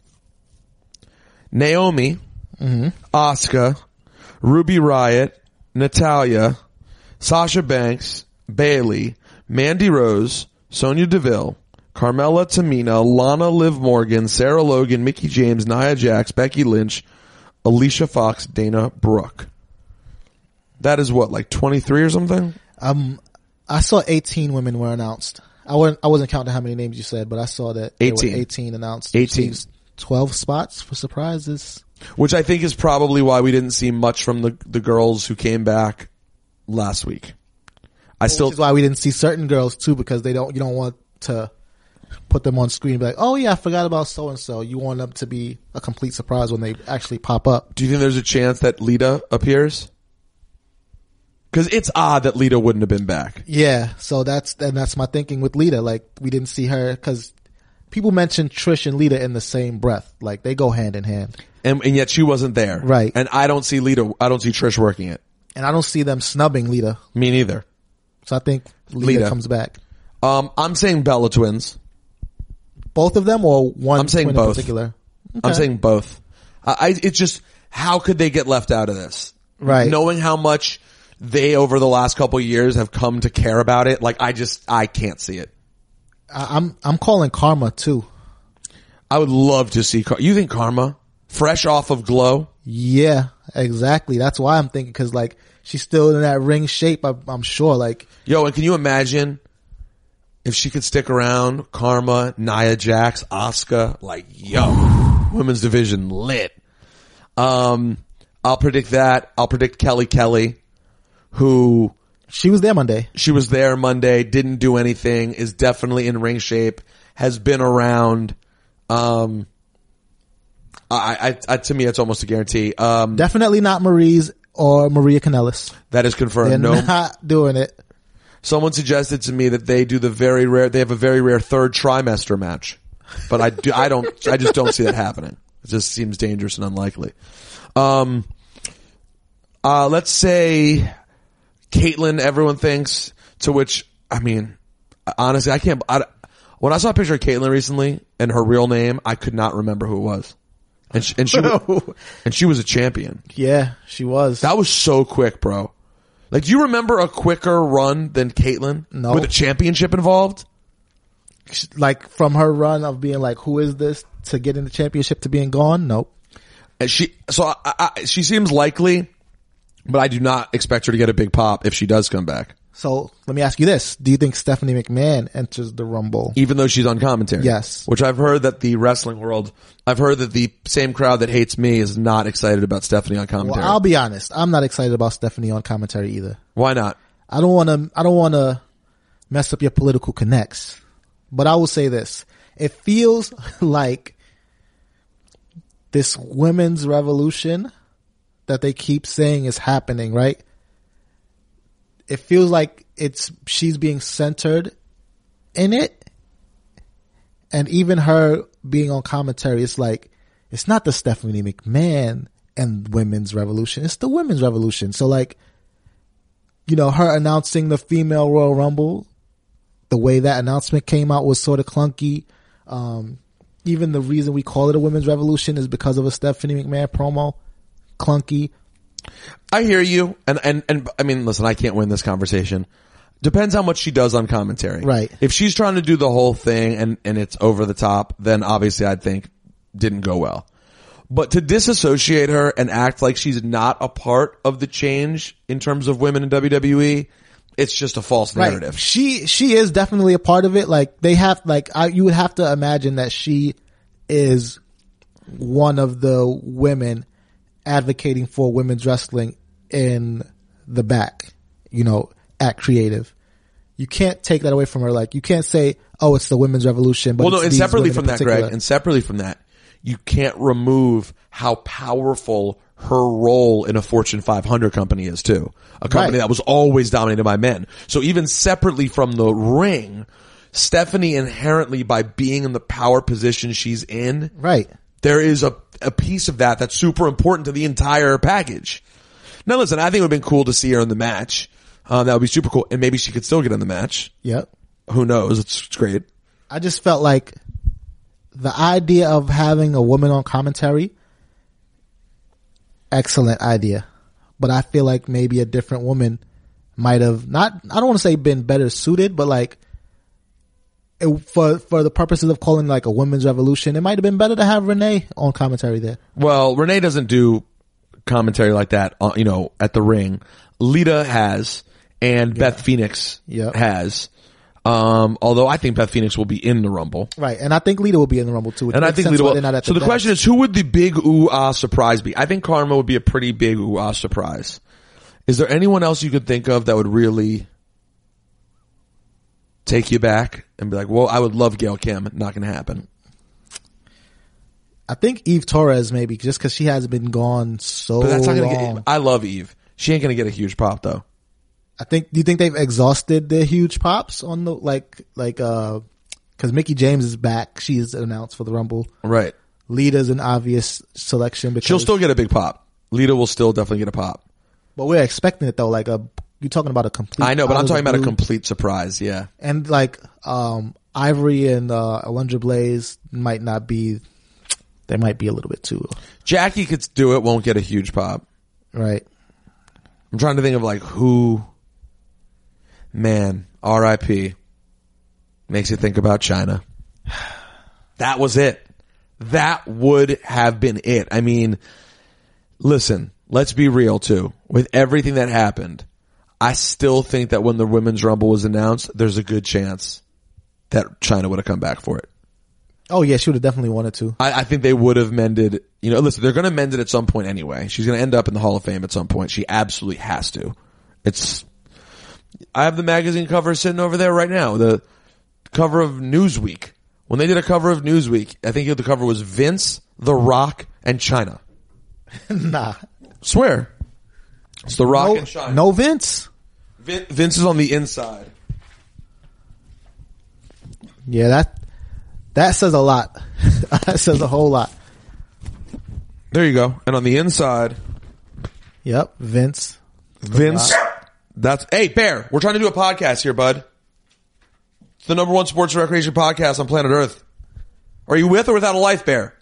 Naomi, Asuka, Ruby Riott, Natalya, Sasha Banks, Bayley, Mandy Rose, Sonya Deville, Carmella Tamina, Lana Liv Morgan, Sarah Logan, Mickie James, Nia Jax, Becky Lynch, Alicia Fox, Dana Brooke. That is what, like 23 or something? Um, I saw 18 women were announced. I wasn't, I wasn't counting how many names you said, but I saw that there 18. were 18 announced. 18. 12 spots for surprises. Which I think is probably why we didn't see much from the, the girls who came back last week. I still, Which is why we didn't see certain girls too, because they don't, you don't want to put them on screen be like, oh yeah, I forgot about so and so. You want them to be a complete surprise when they actually pop up. Do you think there's a chance that Lita appears? Because it's odd that Lita wouldn't have been back. Yeah. So that's, and that's my thinking with Lita. Like we didn't see her cause people mention Trish and Lita in the same breath. Like they go hand in hand. And, and yet she wasn't there. Right. And I don't see Lita, I don't see Trish working it. And I don't see them snubbing Lita. Me neither. So I think Lita, Lita. comes back. Um, I'm saying Bella Twins. Both of them or one I'm saying twin both. in particular? I'm saying both. I, I, it's just, how could they get left out of this? Right. Knowing how much they over the last couple of years have come to care about it, like I just, I can't see it. I, I'm, I'm calling Karma too. I would love to see, Car- you think Karma? Fresh off of Glow? Yeah, exactly. That's why I'm thinking cause like she's still in that ring shape. I, I'm sure like Yo, and can you imagine if she could stick around? Karma, Nia Jax, Asuka, like yo, women's division lit. Um, I'll predict that. I'll predict Kelly Kelly, who she was there Monday. she was there Monday, didn't do anything, is definitely in ring shape, has been around. Um, I, I, I to me, it's almost a guarantee. Um, Definitely not Marie's or Maria Kanellis. that is They're confirmed. No, not doing it. Someone suggested to me that they do the very rare, they have a very rare third trimester match. But I do, I don't, I just don't see that happening. It just seems dangerous and unlikely. Um, uh, let's say Kaitlyn, everyone thinks, to which, I mean, honestly, I can't, I, when I saw a picture of Kaitlyn recently and her real name, I could not remember who it was. And she, and she, wa- and she was a champion. Yeah, she was. That was so quick, bro. Like, do you remember a quicker run than Kaitlyn? No. With a championship involved? Like from her run of being like, who is this to get in the championship to being gone? Nope. And she, so I, I, she seems likely, but I do not expect her to get a big pop if she does come back, So let me ask you this. Do you think Stephanie McMahon enters the Rumble? even though she's on commentary. Yes. Which I've heard that the wrestling world, I've heard that the same crowd that hates me is not excited about Stephanie on commentary. Well. I'll be honest. I'm not excited about Stephanie on commentary either. Why not? I don't want to, I don't want to mess up your political connects, but I will say this. It feels like this women's revolution that they keep saying is happening, right? It feels like it's, she's being centered in it. And even her being on commentary, it's like, it's not the Stephanie McMahon and women's revolution. It's the women's revolution. So like, you know, her announcing the female Royal Rumble, the way that announcement came out was sort of clunky. Um, even the reason we call it a women's revolution is because of a Stephanie McMahon promo. Clunky. I hear you, and and and I mean, listen, I can't win this conversation. Depends how much she does on commentary. Right. If she's trying to do the whole thing and and it's over the top, then obviously I'd think didn't go well. But to disassociate her and act like she's not a part of the change in terms of women in WWE, it's just a false narrative. Right. She, she is definitely a part of it. Like they have, like I, you would have to imagine that she is one of the women advocating for women's wrestling in the back, you know, at creative. You can't take that away from her. Like you can't say, "Oh, it's the women's revolution." But well, no, and separately from that. Greg, and separately from that, you can't remove how powerful her role in a Fortune 500 company is too. A company Right. that was always dominated by men. So even separately from the ring, Stephanie inherently by being in the power position she's in, right? There is a, a piece of that that's super important to the entire package. Now listen, I think it would have been cool to see her in the match. Um, that would be super cool. And maybe she could still get in the match. Yep. Who knows? It's, it's great. I just felt like the idea of having a woman on commentary, excellent idea. But I feel like maybe a different woman might have not, I don't want to say been better suited, but like it, for, for the purposes of calling like a women's revolution, it might have been better to have Renee on commentary there. Well, Renee doesn't do commentary like that, uh, you know, at the ring. Lita has, and Beth Phoenix Yep. has. Um, although I think Beth Phoenix will be in the Rumble. Right. And I think Lita will be in the Rumble too. And I think Lita will. not at So the dance. question is, who would the big ooh ah surprise be? I think Karma would be a pretty big ooh ah surprise. Is there anyone else you could think of that would really take you back and be like, well, I would love Gail Kim. Not going to happen. I think Eve Torres maybe just cause she has been gone so But that's not long. get, I love Eve. She ain't going to get a huge pop though. I think. Do you think they've exhausted their huge pops on the like like uh because Mickie James is back. She is announced for the Rumble. Right. Lita's an obvious selection because She'll still get a big pop. Lita will still definitely get a pop. but we're expecting it though. Like a you're talking about a complete. I know, but I'm talking about a complete surprise. Yeah. and like um Ivory and uh Alundra Blaze might not be. They might be a little bit too Jackie could do it, won't get a huge pop. right. I'm trying to think of like who, man, RIP makes you think about Chyna. That was it. That would have been it. I mean, listen, let's be real too. With everything that happened, I still think that when the women's rumble was announced, there's a good chance that Chyna would have come back for it. Oh yeah, she would have definitely wanted to. I, I think they would have mended. You know, listen, they're going to mend it at some point anyway. She's going to end up in the Hall of Fame at some point. She absolutely has to. It's. I have the magazine cover sitting over there right now. The cover of Newsweek. When they did a cover of Newsweek, I think the cover was Vince, The Rock, and Chyna. nah. Swear, it's The Rock No, and Chyna. no Vince. Vin, Vince is on the inside. Yeah, that that says a lot. that says a whole lot. There you go. And on the inside, Yep, Vince. Vince. That's hey Bear. We're trying to do a podcast here, bud. It's the number one sports and recreation podcast on planet Earth. Are you with or without a life, Bear?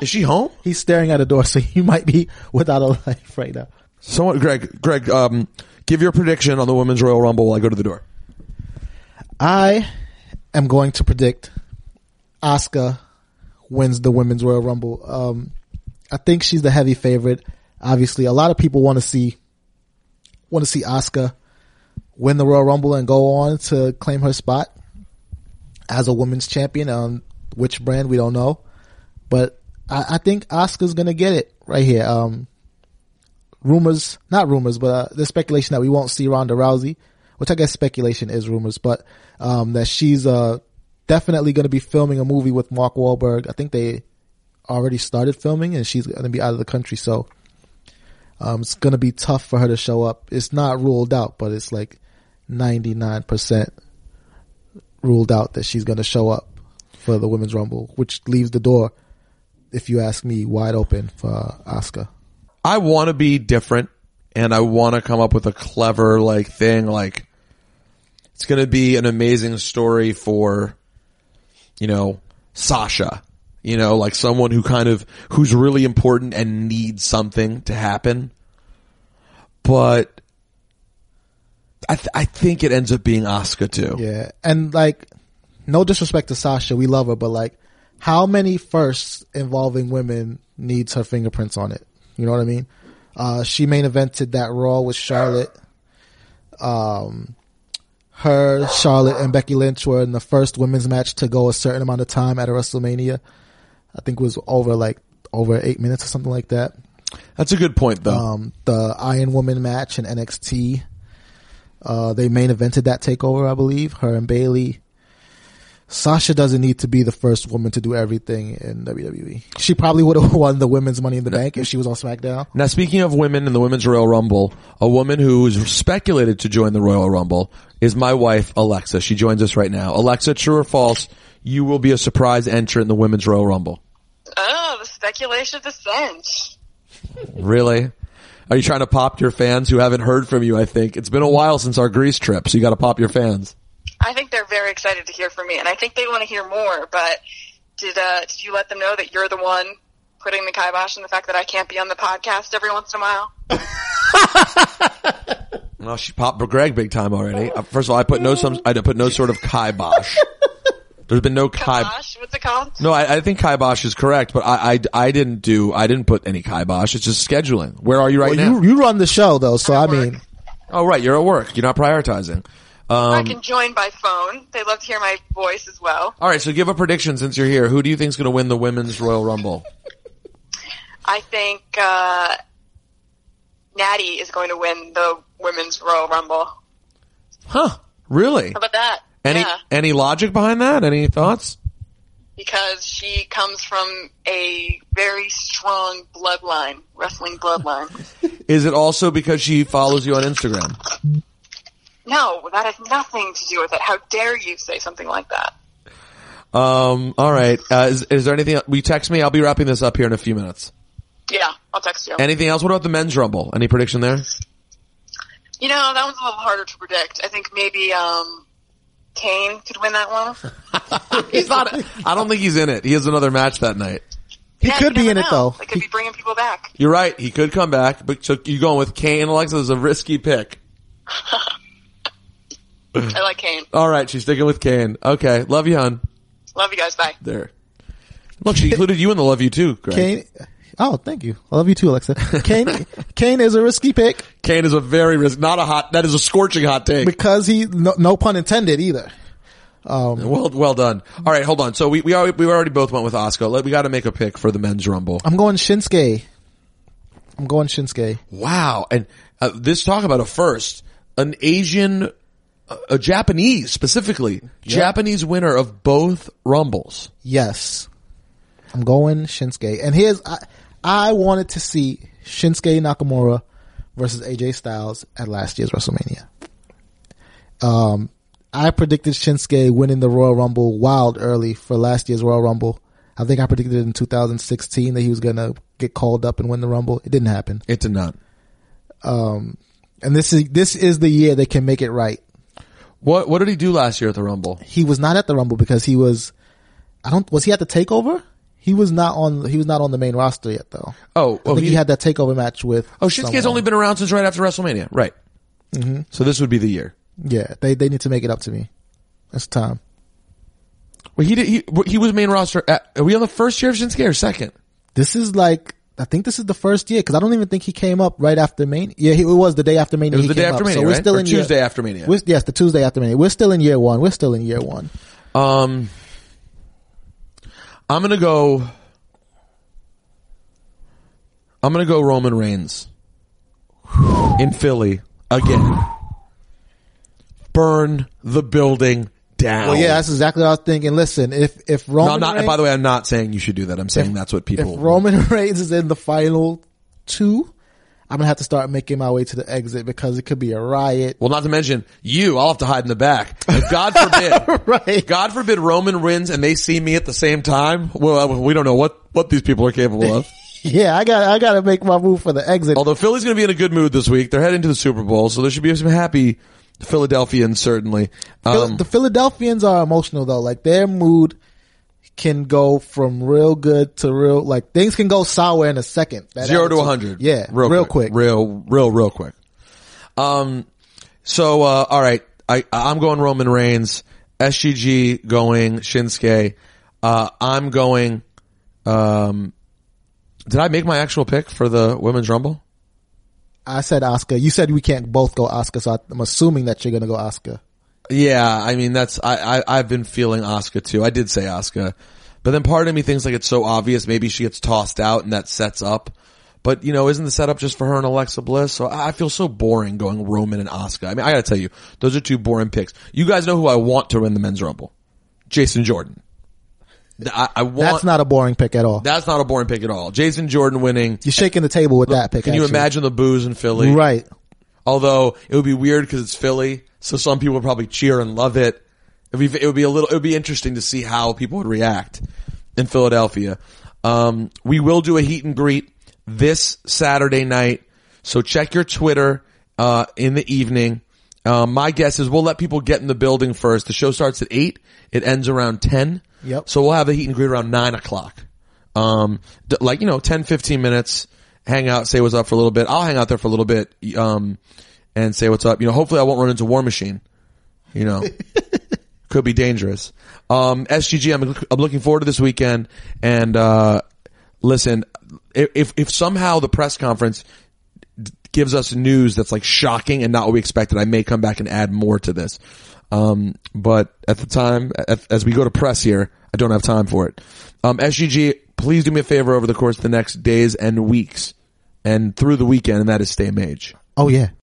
Is she home? He's staring at a door, so he might be without a life right now. Someone, Greg, Greg, um, give your prediction on the women's Royal Rumble while I go to the door. I am going to predict Asuka wins the women's Royal Rumble. Um, I think she's the heavy favorite. Obviously, a lot of people want to see want to see Asuka win the Royal Rumble and go on to claim her spot as a women's champion. On which brand we don't know, but I, I think Asuka's gonna get it right here. Um, rumors, not rumors, but uh, there's speculation that we won't see Ronda Rousey, which I guess speculation is rumors, but um, that she's uh, definitely going to be filming a movie with Mark Wahlberg. I think they already started filming, and she's going to be out of the country, so um, it's going to be tough for her to show up. It's not ruled out, but it's like 99% ruled out that she's going to show up for the women's rumble, which leaves the door, if you ask me, wide open for Asuka. I want to be different and I want to come up with a clever like thing like it's going to be an amazing story for you know Sasha. You know like someone who kind of who's really important and needs something to happen. But I th- I think it ends up being Asuka too. Yeah, and like, no disrespect to Sasha, we love her, but like, how many firsts involving women needs her fingerprints on it? You know what I mean? Uh, she main evented that Raw with Charlotte. Um, her, Charlotte, and Becky Lynch were in the first women's match to go a certain amount of time at a WrestleMania. I think it was over like over eight minutes or something like that. that's a good point though Um, the Iron Woman match in NXT. Uh, they main evented that takeover, I believe. Her and Bayley. Sasha doesn't need to be the first woman to do everything in WWE. She probably would have won the women's Money in the Bank if she was on SmackDown. Now, speaking of women in the Women's Royal Rumble, a woman who is speculated to join the Royal Rumble is my wife, Alexa. She joins us right now. Alexa, true or false, you will be a surprise entrant in the Women's Royal Rumble. Oh, the speculation of descent. Really? Are you trying to pop your fans who haven't heard from you, I think? It's been a while since our Greece trip, so you gotta pop your fans. I think they're very excited to hear from me, and I think they want to hear more. But did uh, did you let them know that you're the one putting the kibosh on the fact that I can't be on the podcast every once in a while? Well, she popped Greg big time already. Uh, First of all, I put no some, I put no sort of kibosh. There's been no kibosh. Kibosh, what's it called? No, I, I think kibosh is correct, but I, I, I didn't do, I didn't put any kibosh. It's just scheduling. Where are you right Well, now? you, you run the show though, so I At work. mean, oh, right. You're at work. You're not prioritizing. I Um, can join by phone. They love to hear my voice as well. all right. So give a prediction since you're here. Who do you think is going to win the women's Royal Rumble? I think uh, Natty is going to win the women's Royal Rumble. Huh? Really? How about that? Any, yeah, any logic behind that? Any thoughts? because she comes from a very strong bloodline, wrestling bloodline. Is it also because she follows you on Instagram? No, that has nothing to do with it. How dare you say something like that? Um, all right. Uh, is, is there anything? Will you text me? I'll be wrapping this up here in a few minutes. Yeah, I'll text you. Anything else? What about the men's rumble? Any prediction there? You know, that one's a little harder to predict. I think maybe um Kane could win that one. He's not. I don't think he's in it. He has another match that night. he Yeah, could be in never it though. They could be bringing people back. You're right. He could come back, but so you going with Kane? Alexa is a risky pick. I like Kane. All right, she's sticking with Kane. Okay, love you, hon. Love you guys. Bye. There. Look, she included you in the love you too, Greg. Kane, Kane. Oh, thank you. I love you too, Alexa. Kane. Kane is a risky pick Kane is a very risk, not a hot. That is a scorching hot take. because he no, no pun intended either. Well, well done. All right, hold on. So we we already, we already both went with Asuka. Let, we got to make a pick for the men's rumble. I'm going Shinsuke. I'm going Shinsuke. Wow, and uh, this talk about a first, an Asian, a Japanese specifically, Japanese winner of both rumbles. Yes. I'm going Shinsuke. And here's, I, I wanted to see Shinsuke Nakamura versus AJ Styles at last year's WrestleMania. Um, I predicted Shinsuke winning the Royal Rumble wild early for last year's Royal Rumble. I think I predicted in 2016 that he was gonna get called up and win the Rumble. It didn't happen. It did not. Um, and this is, this is the year they can make it right. What what did he do last year at the rumble? He was not at the Rumble because he was, I don't, was he at the takeover? He was not on. He was not on the main roster yet, though. Oh, I oh, think he, had that takeover match with. Oh, Shinsuke's someone. only been around since right after WrestleMania. Right. Mm-hmm. So this would be the year. Yeah, they they need to make it up to me. It's time. Well, he did. He he was main roster. At, are we on the first year of Shinsuke or second? This is like I think this is the first year because I don't even think he came up right after Mania. Yeah, he, it was the day after Mania. It was he the day after up. Mania, so we're right? still Or in Tuesday year, after Mania. We're, yes, the Tuesday after Mania. We're still in year one. We're still in year one. Um, I'm gonna go. I'm gonna go Roman Reigns in Philly again. Burn the building down. Well, yeah, that's exactly what I was thinking. Listen, if if Roman I'm not. Reigns, By the way, I'm not saying you should do that. I'm saying that's what people. if Roman Reigns is in the final two, I'm gonna have to start making my way to the exit because it could be a riot. well, not to mention you. I'll have to hide in the back. If God forbid, Right. God forbid Roman wins and they see me at the same time. Well, we don't know what what these people are capable of. Yeah, I got I got to make my move for the exit. Although Philly's going to be in a good mood this week, they're heading to the Super Bowl, so there should be some happy Philadelphians certainly. Um, the Philadelphians are emotional though. Like their mood can go from real good to real like things can go sour in a second. That zero to attitude- a hundred, Yeah, real, real quick. real, real, real quick. Um, so uh, all right, I I'm going Roman Reigns, SGG going Shinsuke. Uh, I'm going. Um, did I make my actual pick for the women's rumble? I said Asuka. You said we can't both go Asuka, so I'm assuming that you're gonna go Asuka. Yeah, I mean that's I, I I've been feeling Asuka too. I did say Asuka, but then part of me thinks like it's so obvious. Maybe she gets tossed out and that sets up. But you know, isn't the setup just for her and Alexa Bliss? So I feel so boring going Roman and Asuka. I mean, I gotta tell you, those are two boring picks. You guys know who I want to win the men's rumble? Jason Jordan. I, I want. That's not a boring pick at all. that's not a boring pick at all. Jason Jordan winning. You're shaking the table with that pick. Can you actually. imagine the booze in Philly? Right. Although it would be weird because it's Philly, so some people would probably cheer and love it. It would, be, it would be a little. It would be interesting to see how people would react in Philadelphia. Um, we will do a heat and greet this Saturday night, so check your Twitter uh, in the evening. Um, my guess is we'll let people get in the building first. The show starts at eight. It ends around ten. Yep. So we'll have a heat and greet around nine o'clock. Um, d- like, you know, 10, 15 minutes, hang out, say what's up for a little bit. I'll hang out there for a little bit, um, and say what's up. You know, hopefully I won't run into War Machine. You know, could be dangerous. Um, SGG, I'm, I'm looking forward to this weekend. And, uh, listen, if, if somehow the press conference gives us news that's like shocking and not what we expected, I may come back and add more to this. Um, but at the time, as we go to press here, I don't have time for it. Um, SGG, please do me a favor over the course of the next days and weeks and through the weekend, and that is stay mage. Oh yeah.